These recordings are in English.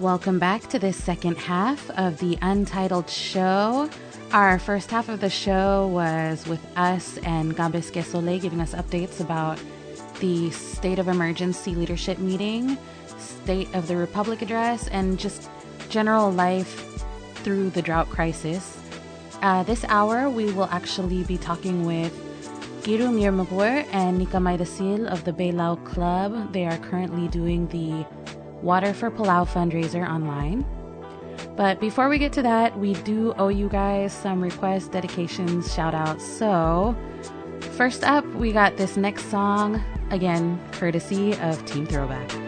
Welcome back to this second half of the Untitled Show. Our first half of the show was with us and Gambes Kesole giving us updates about the State of Emergency Leadership Meeting, State of the Republic Address, and just general life through the drought crisis. Uh, this hour, we will actually be talking with Giru Mirmabur and Nika Maidasil of the Baylao Club. They are currently doing the Water for Palau fundraiser online. But before we get to that, we do owe you guys some requests, dedications, shout outs. So, first up, we got this next song, again, courtesy of Team Throwback.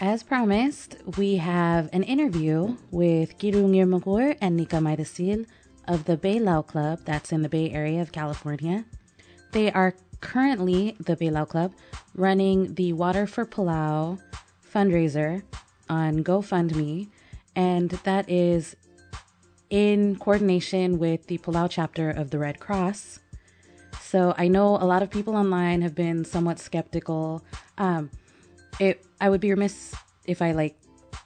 As promised, we have an interview with Giru Nirmagor and Nika Maidasil of the Baylao Club, that's in the Bay Area of California. They are currently, the Baylao Club, running the Water for Palau fundraiser on GoFundMe, and that is in coordination with the Palau chapter of the Red Cross. So I know a lot of people online have been somewhat skeptical. Um, it I would be remiss if I like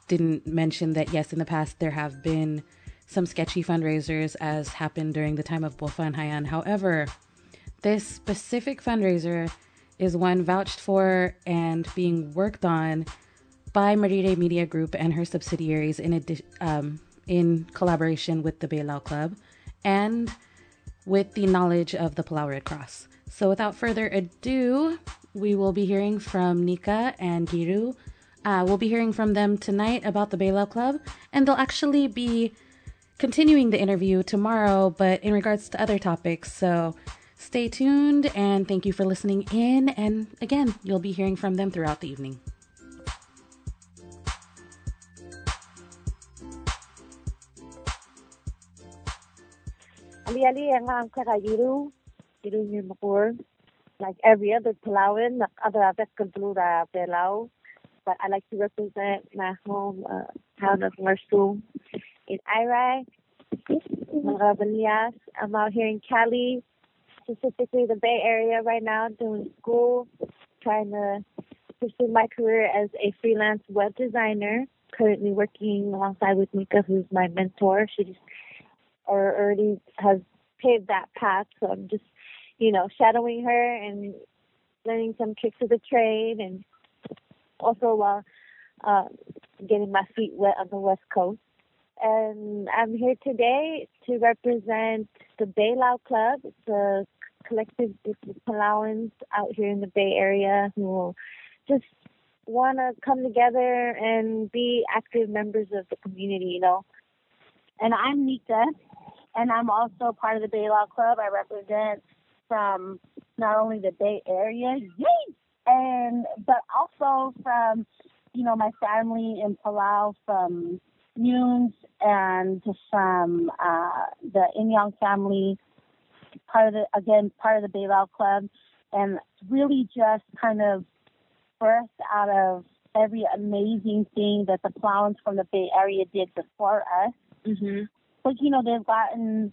didn't mention that yes, in the past there have been some sketchy fundraisers as happened during the time of Bopha and Haiyan. However, this specific fundraiser is one vouched for and being worked on by Marire Media Group and her subsidiaries in um, in collaboration with the Baylao Club and with the knowledge of the Palau Red Cross. So without further ado, we will be hearing from Nika and Giru. Uh, we'll be hearing from them tonight about the Baylao Club, and they'll actually be continuing the interview tomorrow, but in regards to other topics. So stay tuned and thank you for listening in. And again, you'll be hearing from them throughout the evening. Ali Ali ang ang kakayiru, yiru ni. Like every other other aves kultura Palau. But I like to represent my home uh, town of Marsu in Irai. I'm out here in Cali, specifically the Bay Area right now, doing school, trying to pursue my career as a freelance web designer. Currently working alongside with Mika, who's my mentor. She or already has paved that path. So I'm just, you know, shadowing her and learning some tricks of the trade, and also while uh, getting my feet wet on the West Coast. And I'm here today to represent the Baylau Club. It's a collective of Palauans out here in the Bay Area who just want to come together and be active members of the community, you know. And I'm Nika, and I'm also part of the Baylao Club. I represent from not only the Bay Area, yay, and but also from you know my family in Palau, from Nunes, and from uh, the Inyang family, part of the again part of the Baylao Club, and really just kind of birthed out of every amazing thing that the Palauans from the Bay Area did before us. Mm-hmm. But you know, they've gotten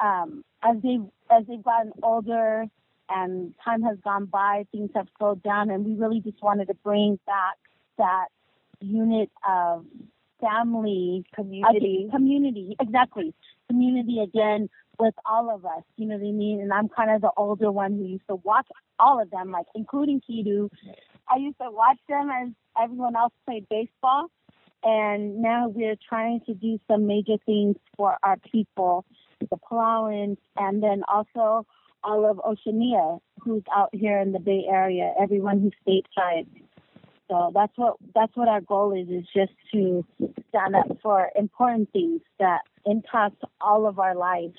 um, as they as they've gotten older and time has gone by, things have slowed down, and we really just wanted to bring back that unit of family. Community. uh, community exactly. Community again with all of us you know what i mean? And i'm kind of the older one who used to watch all of them like including kidu. I used to watch them as everyone else played baseball and now we're trying to do some major things for our people the Palauans and then also all of oceania who's out here in the bay area everyone who's stateside so that's what that's what our goal is is just to stand up for important things that impact all of our lives.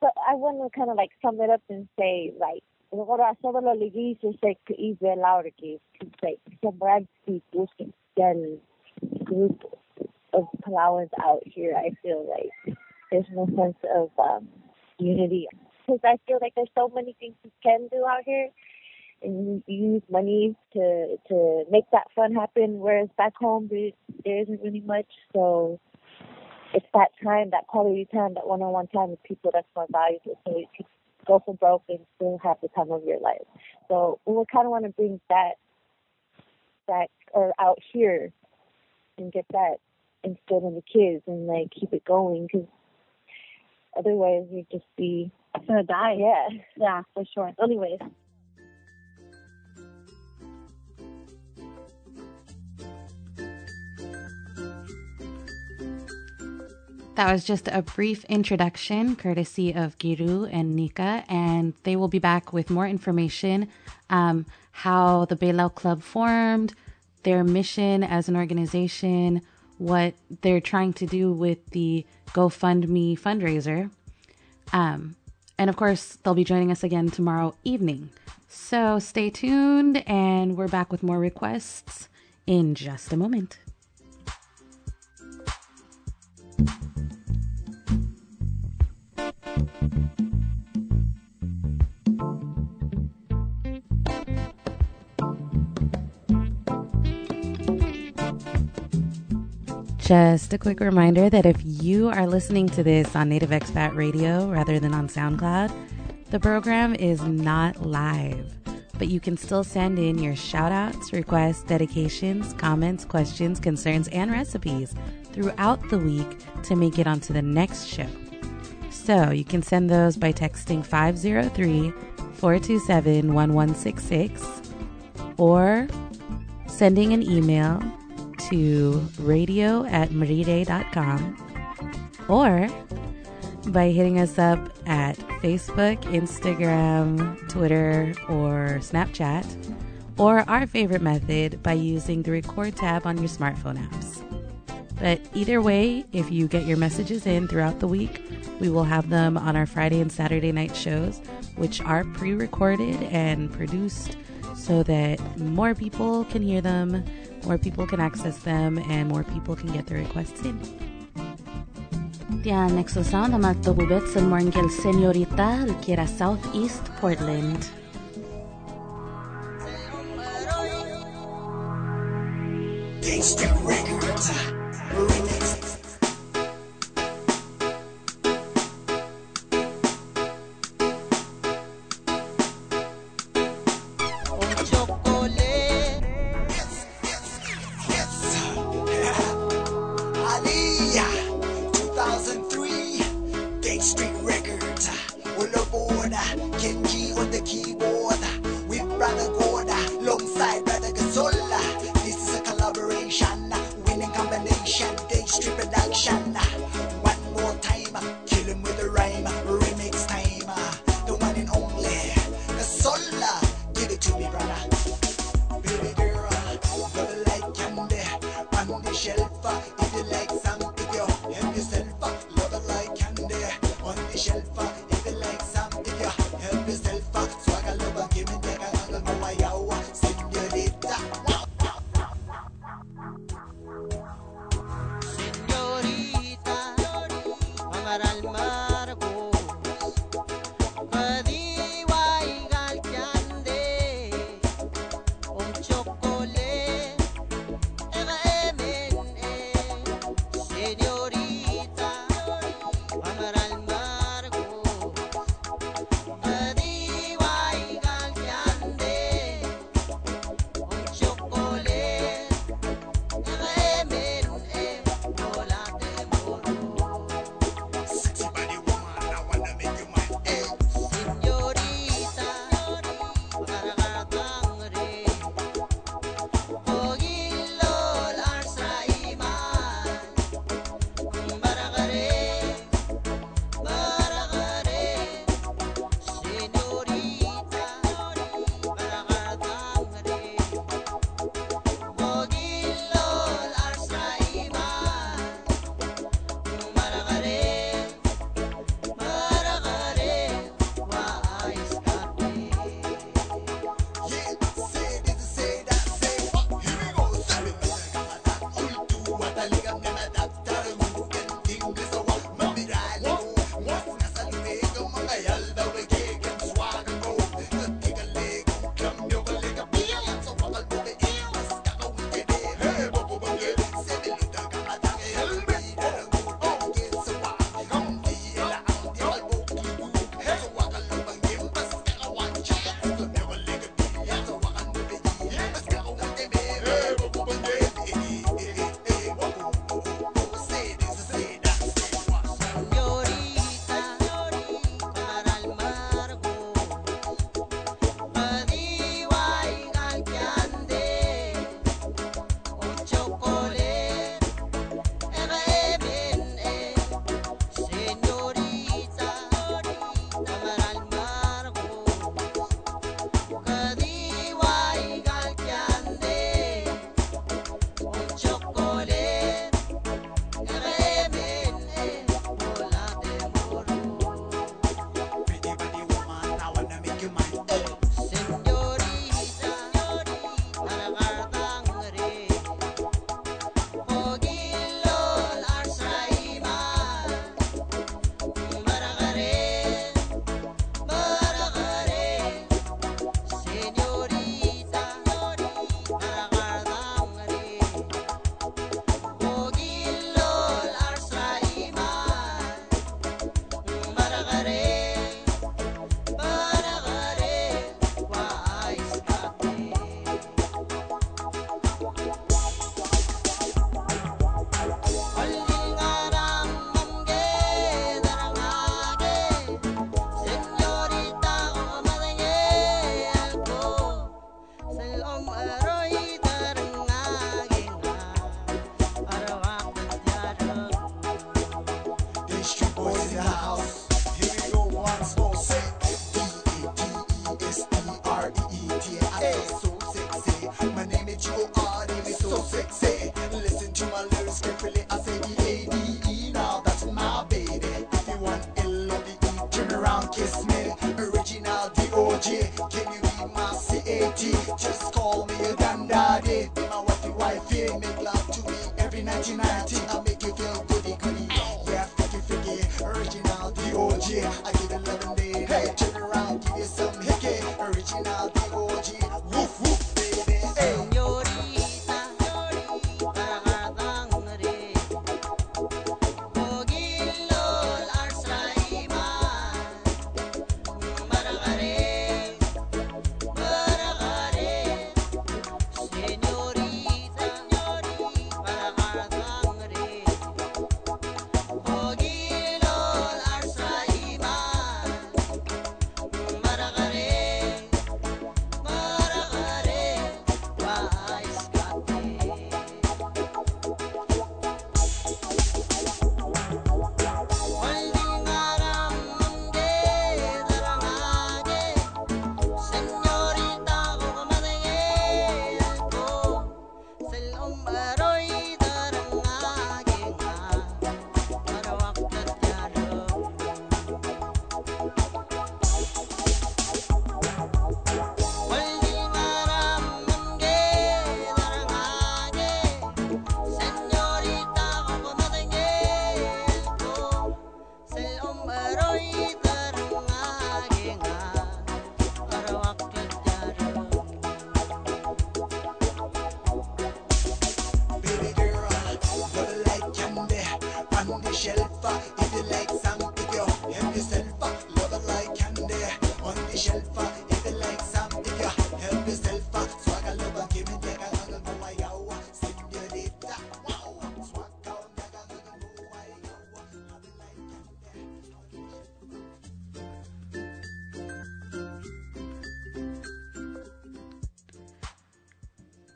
So I want to kind of like sum it up and say like ahora solo lo liguis es que ibe Laura que like sembrar people del group of Palauans out here. I feel like there's no sense of um, unity because I feel like there's so many things you can do out here and you use money to to make that fun happen. Whereas back home, there, there isn't really much. So it's that time, that quality time, that one-on-one time with people that's more valuable. So you can go for broke and still have the time of your life. So we kind of want to bring that that or out here and get that instilled in the kids and like keep it going because otherwise you'd just be gonna die. yeah. Yeah, for sure. Anyways. That was just a brief introduction, courtesy of Giru and Nika, and they will be back with more information um, how the Bailau Club formed, their mission as an organization, what they're trying to do with the GoFundMe fundraiser. Um, and of course, they'll be joining us again tomorrow evening. So stay tuned, and we're back with more requests in just a moment. Just a quick reminder that if you are listening to this on Native Expat Radio rather than on SoundCloud, the program is not live, but you can still send in your shout outs, requests, dedications, comments, questions, concerns, and recipes throughout the week to make it onto the next show. So you can send those by texting 503 427 1166 or sending an email to radio at maride.com or by hitting us up at Facebook, Instagram, Twitter, or Snapchat, or our favorite method by using the record tab on your smartphone apps. But either way, if you get your messages in throughout the week, we will have them on our Friday and Saturday night shows, which are pre recorded and produced so that more people can hear them, more people can access them and more people can get their requests in. Yeah, Nexo Sound, I'm at Dobubet, Morngel Senorita, Alquiera Southeast, Portland. Gangsta Records. Kenji with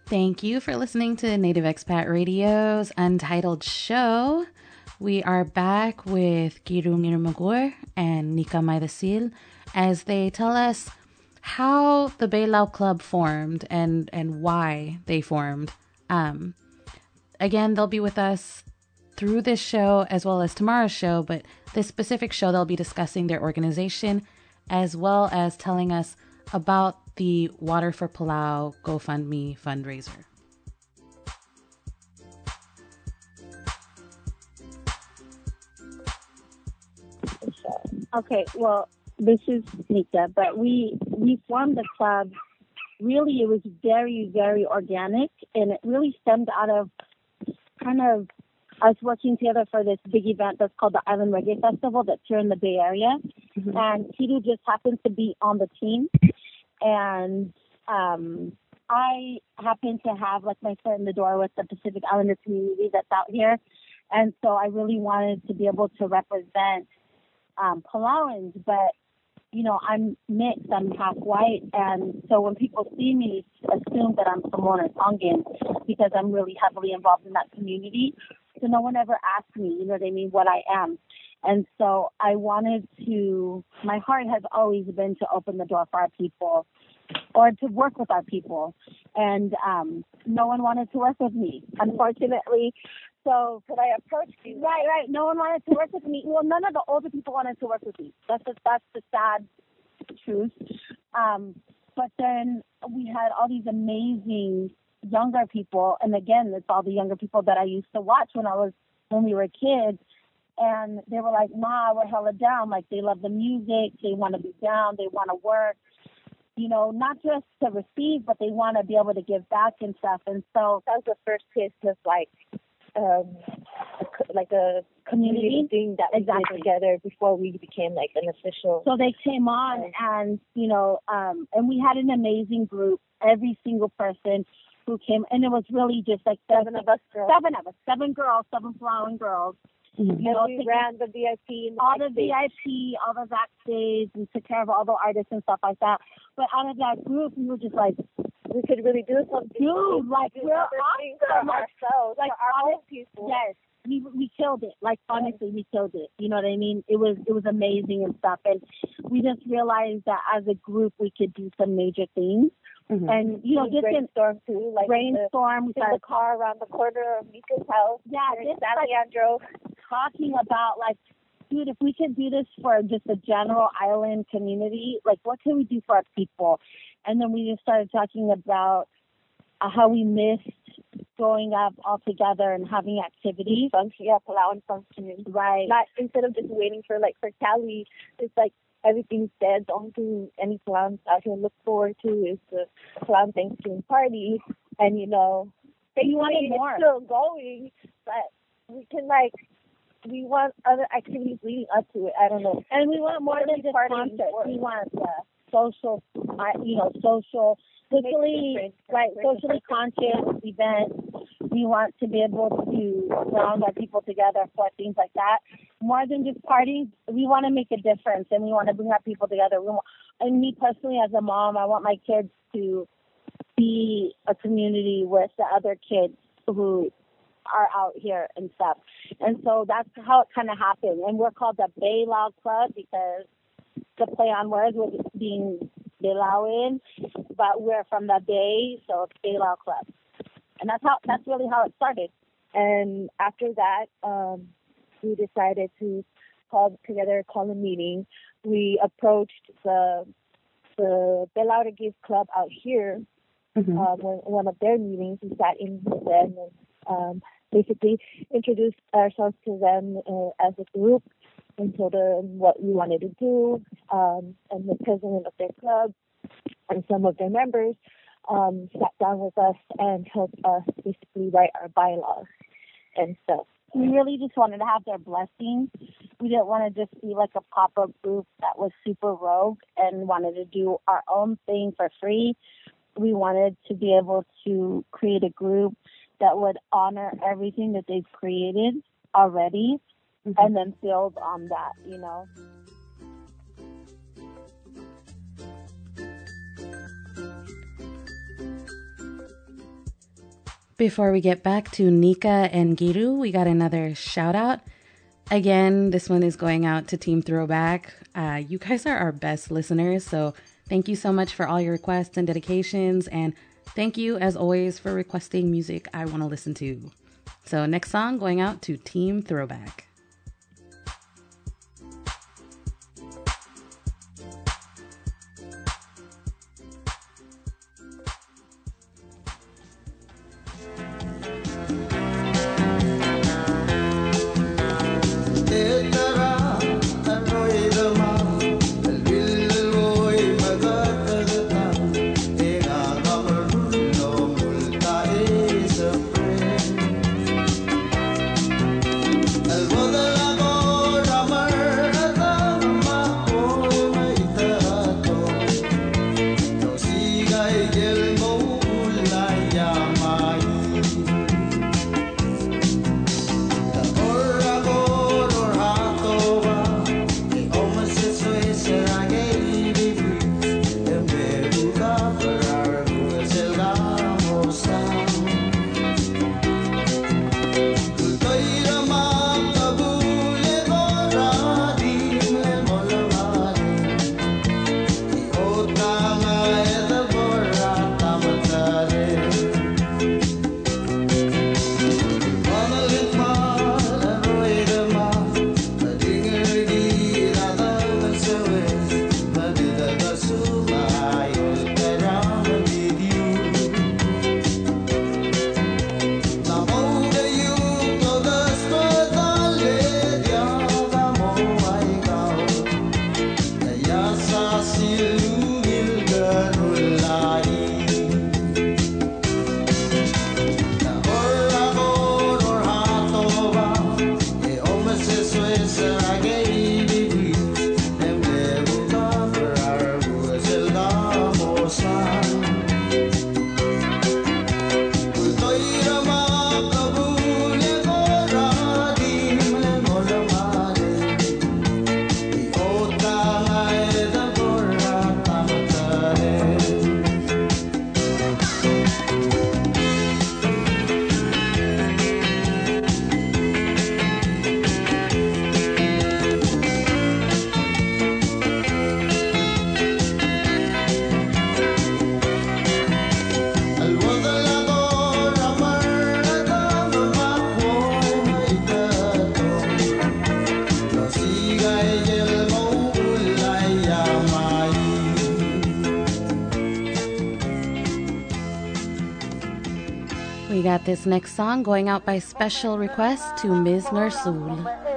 Thank you for listening to Native Expat Radio's Untitled Show. We are back with Girung Irmagor and Nika Maidasil as they tell us how the Bailau Club formed and, and why they formed. Um, again, they'll be with us through this show as well as tomorrow's show, but this specific show, they'll be discussing their organization as well as telling us about the Water for Palau GoFundMe fundraiser. Okay, well, this is Nika, but we we formed the club. Really, it was very very organic, and it really stemmed out of kind of us working together for this big event that's called the Island Reggae Festival that's here in the Bay Area, mm-hmm. and Kidu just happens to be on the team, and um, I happen to have like my foot in the door with the Pacific Islander community that's out here, and so I really wanted to be able to represent um, Palauans, but you know, I'm mixed. I'm half white, and so when people see me, assume that I'm Samoan or Tongan because I'm really heavily involved in that community. So no one ever asked me, you know what I mean, what I am. And so I wanted to. My heart has always been to open the door for our people, or to work with our people, and um, no one wanted to work with me, unfortunately. So could I approach you? Right, right. No one wanted to work with me. Well, none of the older people wanted to work with me. That's the, that's the sad truth. Um, but then we had all these amazing younger people, and again, it's all the younger people that I used to watch when I was when we were kids. And they were like, "Ma, we're hella down. Like they love the music. They want to be down. They want to work." You know, not just to receive, but they want to be able to give back and stuff. And so That was the first taste of like, um, like a community Community? thing that we Exactly. did together before we became like an official. So they came on and, you know, um, and we had an amazing group, every single person who came, and it was really just like seven of us girls. seven of us, seven girls, seven flowering girls. Mm-hmm. You know, we ran the VIP and all the. VIP, all the backstage, and took care of all the artists and stuff like that. But out of that group, we were just like, We could really do something. dude, like do we're other things for awesome. Like, ourselves, like, our own people. Yes, we we killed it. Like honestly, we killed it. You know what I mean? It was it was amazing and stuff. And we just realized that as a group, we could do some major things. Mm-hmm. And you know, We just in brainstorm too, like in the, brainstorm, we in the car around the corner of Mika's house. yeah, in just San like Leandro. Talking about like, dude, if we could do this for just a general island community, like what can we do for our people? And then we just started talking about uh, how we missed growing up all together and having activities. Yeah, Palauan functioning. Right. Not instead of just waiting for like for Cali, it's like everything's dead. The only thing any clowns out here look forward to is the clown Thanksgiving party, and you know, You want thankfully more. It's still going, but we can like we want other activities leading up to it. I don't know. And we want more than just concerts. We want uh, social, uh, you know, social, socially, right, socially conscious events. We want to be able to surround our people together for things like that. More than just parties, we want to make a difference and we want to bring our people together. We want, and me personally, as a mom, I want my kids to be a community with the other kids who are out here and stuff. And so that's how it kind of happened. And we're called the Bay Lao Club because the play on words was being Belaoin, but we're from the Bay, so it's Bay Lao Club. And that's how that's really how it started. And after that, um, we decided to call together, call a meeting. We approached the the Give Club out here, Mhm. um, one, one of their meetings. We sat in with them and um, basically introduced ourselves to them uh, as a group and told them what we wanted to do. Um, and the president of their club and some of their members um, sat down with us and helped us basically write our bylaws and stuff. We really just wanted to have their blessing. We didn't want to just be like a pop up group that was super rogue and wanted to do our own thing for free. We wanted to be able to create a group that would honor everything that they've created already Mhm. and then build on that, you know. Before we get back to Nika and Giru, we got another shout out. Again, this one is going out to Team Throwback. Uh, you guys are our best listeners, so thank you so much for all your requests and dedications. And thank you, as always, for requesting music I want to listen to. So, next song going out to Team Throwback. This next song going out by special request to Ms. Narsul.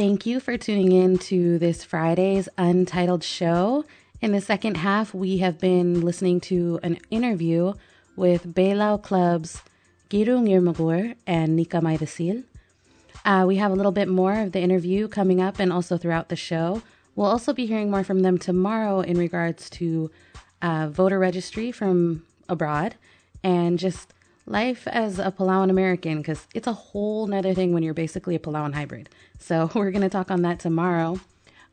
Thank you for tuning in to this Friday's Untitled Show. In the second half, we have been listening to an interview with Bailau Club's Girung Yirmagur and Nika Maidasil. Uh, we have a little bit more of the interview coming up and also throughout the show. We'll also be hearing more from them tomorrow in regards to uh, voter registry from abroad and just life as a Palauan American because it's a whole nother thing when you're basically a Palauan hybrid. So we're going to talk on that tomorrow.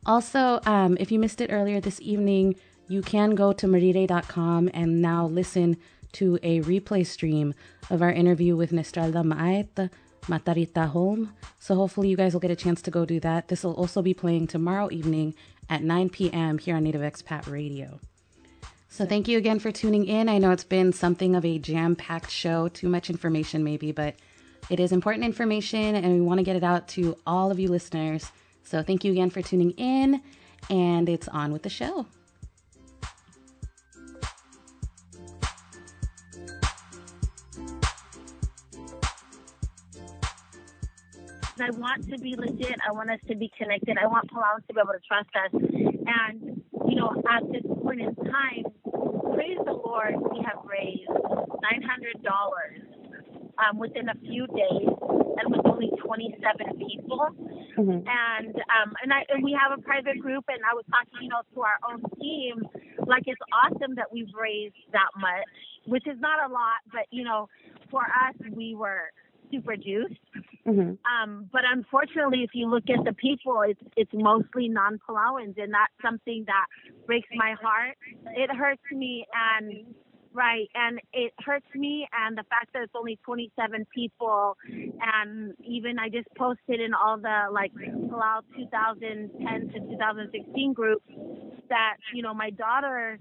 Also, um, if you missed it earlier this evening, you can go to marire.com and now listen to a replay stream of our interview with Nestralda Maet, Matarita Holm. So hopefully you guys will get a chance to go do that. This will also be playing tomorrow evening at 9 p.m. here on Native Expat Radio. So thank you again for tuning in. I know it's been something of a jam-packed show, too much information maybe, but it is important information and we want to get it out to all of you listeners. So thank you again for tuning in and it's on with the show. I want to be legit. I want us to be connected. I want Palauans to be able to trust us. And, know, at this point in time, praise the Lord, we have raised $900 um, within a few days and with only 27 people. And um, and I and we have a private group, and I was talking, you know, to our own team, like it's awesome that we've raised that much, which is not a lot, but you know, for us, we were super juiced. Um, but unfortunately, if you look at the people, it's it's mostly non-Palauans, and that's something that breaks my heart. It hurts me, and right, and it hurts me, and the fact that it's only 27 people, and even I just posted in all the like Palau 2010 to 2016 groups that you know my daughter.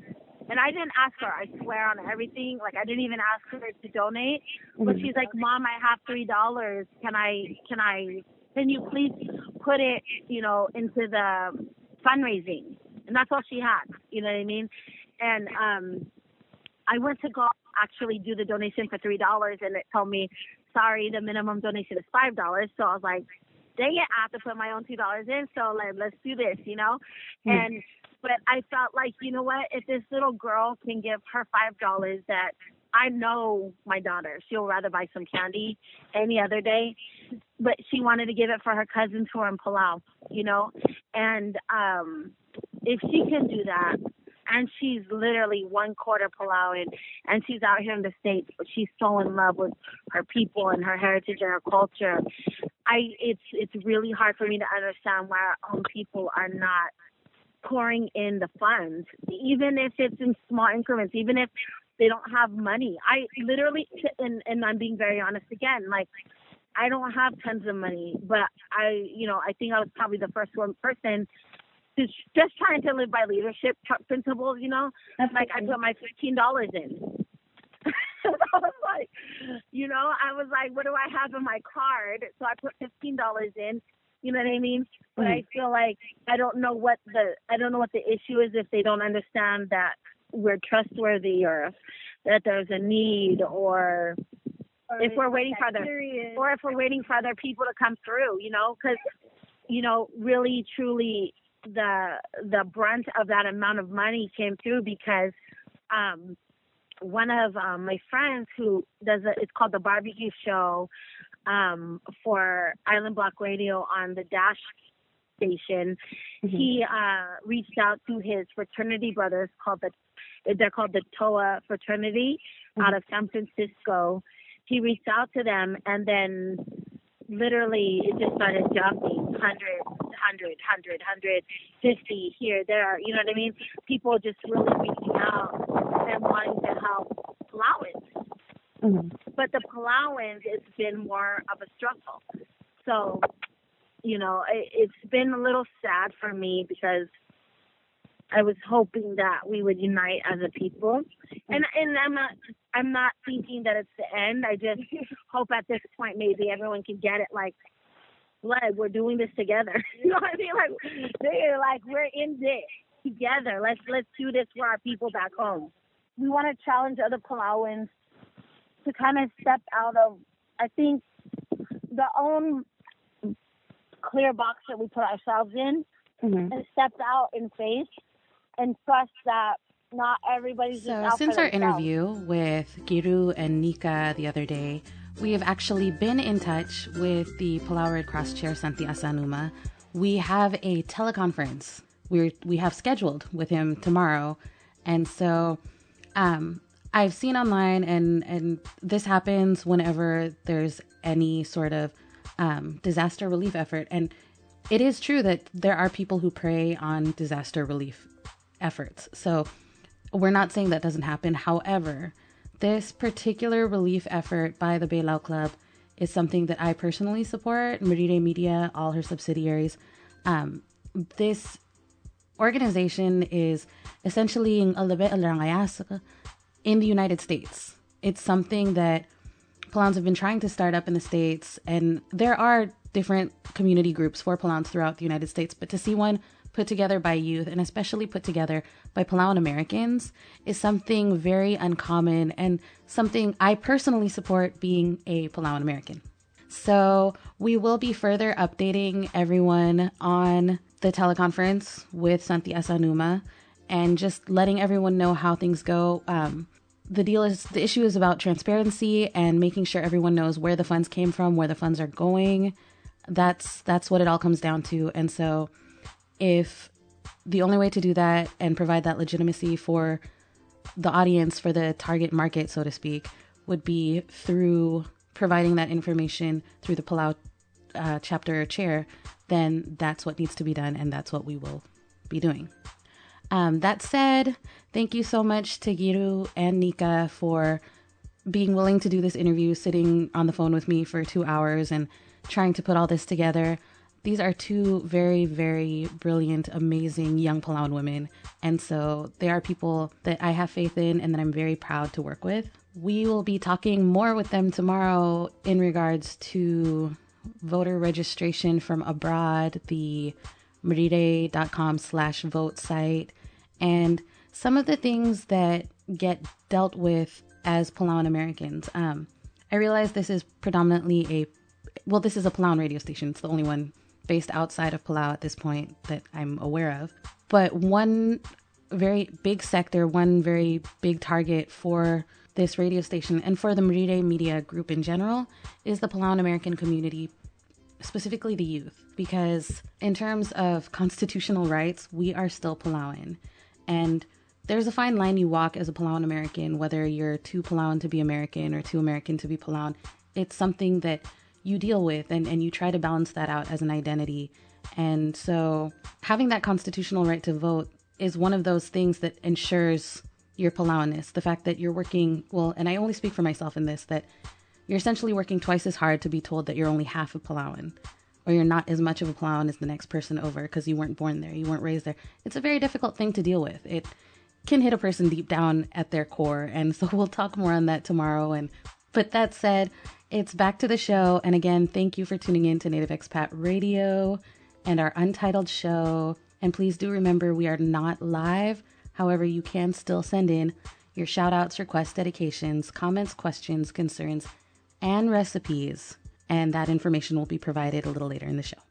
And I didn't ask her. I swear on everything. Like I didn't even ask her to donate. But she's like, "Mom, I have three dollars. Can I? Can I? Can you please put it, you know, into the fundraising?" And that's all she had. You know what I mean? And um, I went to go actually do the donation for three dollars, and it told me, "Sorry, the minimum donation is five dollars." So I was like, "Dang it, I have to put my own two dollars in." So like, let's do this, you know. And but I felt like, you know what? If this little girl can give her five dollars, that I know my daughter, she'll rather buy some candy any other day. But she wanted to give it for her cousins who are in Palau, you know. And um, if she can do that, and she's literally one quarter Palauan, and she's out here in the states, but she's so in love with her people and her heritage and her culture. I it's it's really hard for me to understand why our own people are not pouring in the funds, even if it's in small increments, even if they don't have money. I literally, and, and I'm being very honest again, like, I don't have tons of money, but I, you know, I think I was probably the first one person who's just trying to live by leadership principles, you know? Like, I put my $15 in. I was like, you know, I was like, what do I have in my card? So I put fifteen dollars in. You know what I mean? But I feel like I don't know what the I don't know what the issue is if they don't understand that we're trustworthy or that there's a need or if we're waiting for other or if we're waiting for other people to come through. You know, because you know, really, truly, the the brunt of that amount of money came through because um one of um, my friends who does a, it's called the barbecue show um, for Island Block Radio on the Dash station. He uh, reached out to his fraternity brothers called the they're called the TOA fraternity out of San Francisco. He reached out to them and then literally it just started jumping 100 100 100 150 here there you know what i mean people just really reaching out and wanting to help Palauans but the Palauans, it's been more of a struggle. So, you know, it, it's been a little sad for me because I was hoping that we would unite as a people, and and I'm not I'm not thinking that it's the end. I just hope at this point maybe everyone can get it. Like, blood, we're doing this together. You know what I mean? Like, they're like we're in this together. Let's let's do this for our people back home. We want to challenge other Palauans to kind of step out of, I think, the own clear box that we put ourselves in and step out in faith and trust that not everybody's just So, out since for our themselves. interview with Giru and Nika the other day, we have actually been in touch with the Palau Red Cross Chair Santi Asanuma. We have a teleconference we we have scheduled with him tomorrow, and so um, I've seen online, and and this happens whenever there's any sort of um, disaster relief effort, and it is true that there are people who prey on disaster relief efforts. So we're not saying that doesn't happen. However, this particular relief effort by the Baylao Club is something that I personally support. Meride Media, all her subsidiaries. Um, this organization is essentially in the United States. It's something that Palauans have been trying to start up in the States, and there are different community groups for Palauans throughout the United States, but to see one put together by youth and especially put together by Palauan Americans is something very uncommon and something I personally support being a Palauan American. So we will be further updating everyone on the teleconference with Santi Asanuma and just letting everyone know how things go. Um, the deal is the issue is about transparency and making sure everyone knows where the funds came from, where the funds are going. That's that's what it all comes down to. And so if the only way to do that and provide that legitimacy for the audience for the target market so to speak would be through providing that information through the Palau uh, chapter chair, then that's what needs to be done, and that's what we will be doing. Um, that said, thank you so much to Giru and Nika for being willing to do this interview, sitting on the phone with me for two hours and trying to put all this together. These are two very, very brilliant, amazing young Palauan women. And so they are people that I have faith in and that I'm very proud to work with. We will be talking more with them tomorrow in regards to voter registration from abroad, the meride.com slash vote site, and some of the things that get dealt with as Palauan Americans. Um, I realize this is predominantly a, well, this is a Palauan radio station. It's the only one based outside of Palau at this point that I'm aware of. But one very big sector, one very big target for this radio station and for the Meride Media Group in general is the Palauan American community, specifically the youth. Because in terms of constitutional rights, we are still Palauan. And there's a fine line you walk as a Palauan American, whether you're too Palauan to be American or too American to be Palauan. It's something that you deal with and, and you try to balance that out as an identity. And so having that constitutional right to vote is one of those things that ensures your Palauanness. The fact that you're working, well, and I only speak for myself in this, that you're essentially working twice as hard to be told that you're only half a Palauan or you're not as much of a Palauan as the next person over because you weren't born there, you weren't raised there. It's a very difficult thing to deal with. It can hit a person deep down at their core. And so we'll talk more on that tomorrow. And but that said, it's back to the show. And again, thank you for tuning in to Native Expat Radio and our Untitled show. And please do remember we are not live. However, you can still send in your shout outs, requests, dedications, comments, questions, concerns, and recipes. And that information will be provided a little later in the show.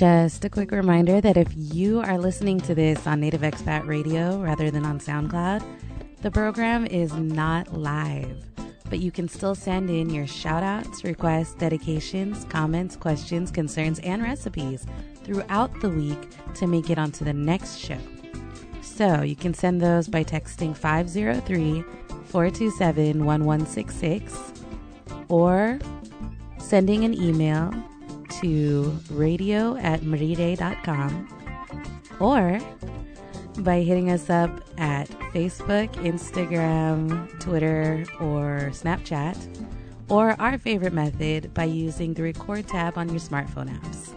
Just a quick reminder that if you are listening to this on Native Expat Radio rather than on SoundCloud, the program is not live, but you can still send in your shout outs, requests, dedications, comments, questions, concerns, and recipes throughout the week to make it onto the next show. So you can send those by texting 503 427 1166 or sending an email to radio at maride.com or by hitting us up at Facebook, Instagram, Twitter, or Snapchat, or our favorite method by using the record tab on your smartphone apps.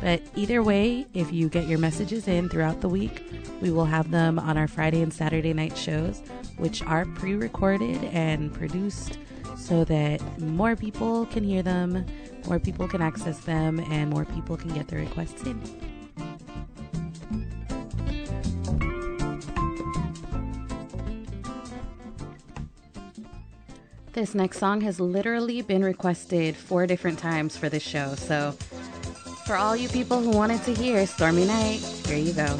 But either way, if you get your messages in throughout the week, we will have them on our Friday and Saturday night shows, which are pre recorded and produced so that more people can hear them, more people can access them, and more people can get their requests in. This next song has literally been requested four different times for this show. So, for all you people who wanted to hear Stormy Night, here you go.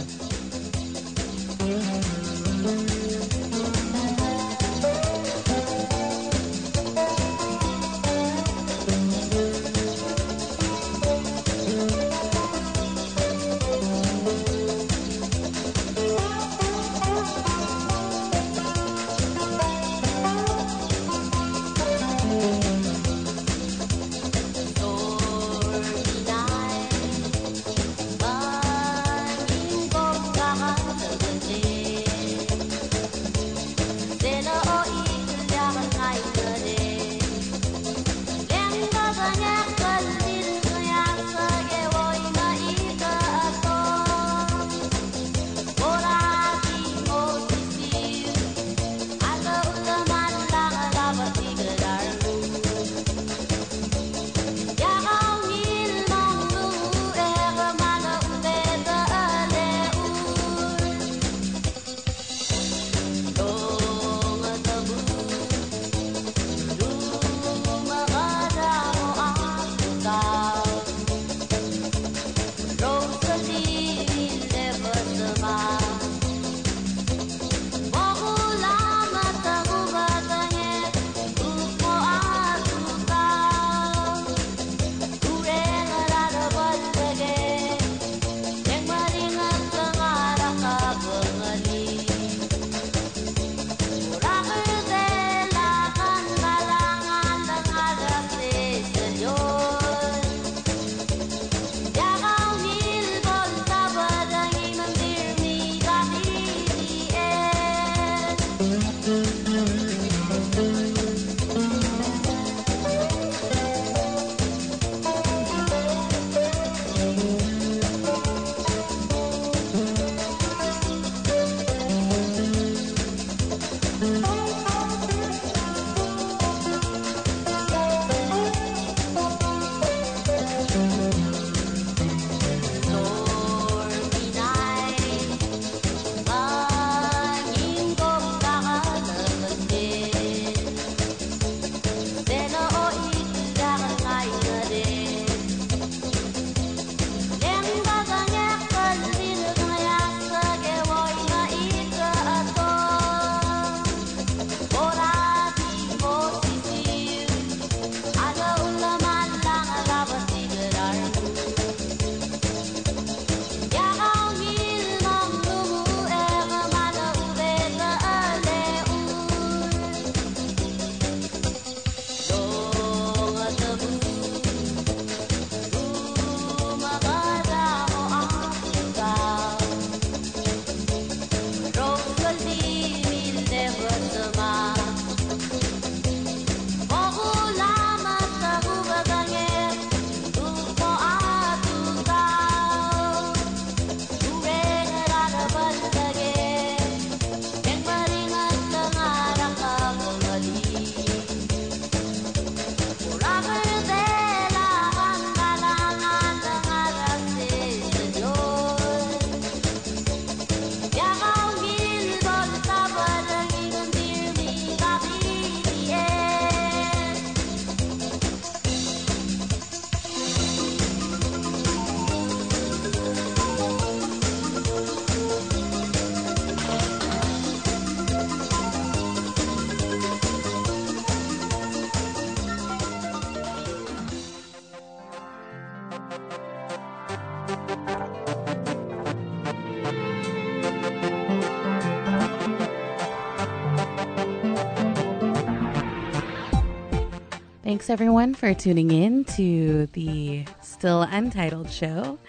Everyone for tuning in to the still untitled show.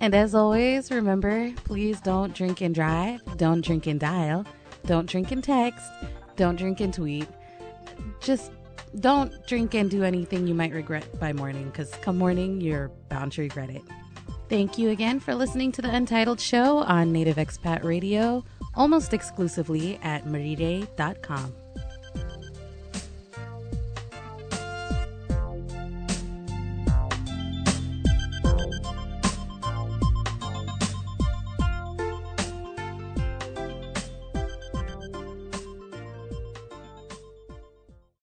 And as always, remember please don't drink and drive, don't drink and dial, don't drink and text, don't drink and tweet. Just don't drink and do anything you might regret by morning because come morning, you're bound to regret it. Thank you again for listening to the Untitled Show on Native Expat Radio, almost exclusively at marire.com.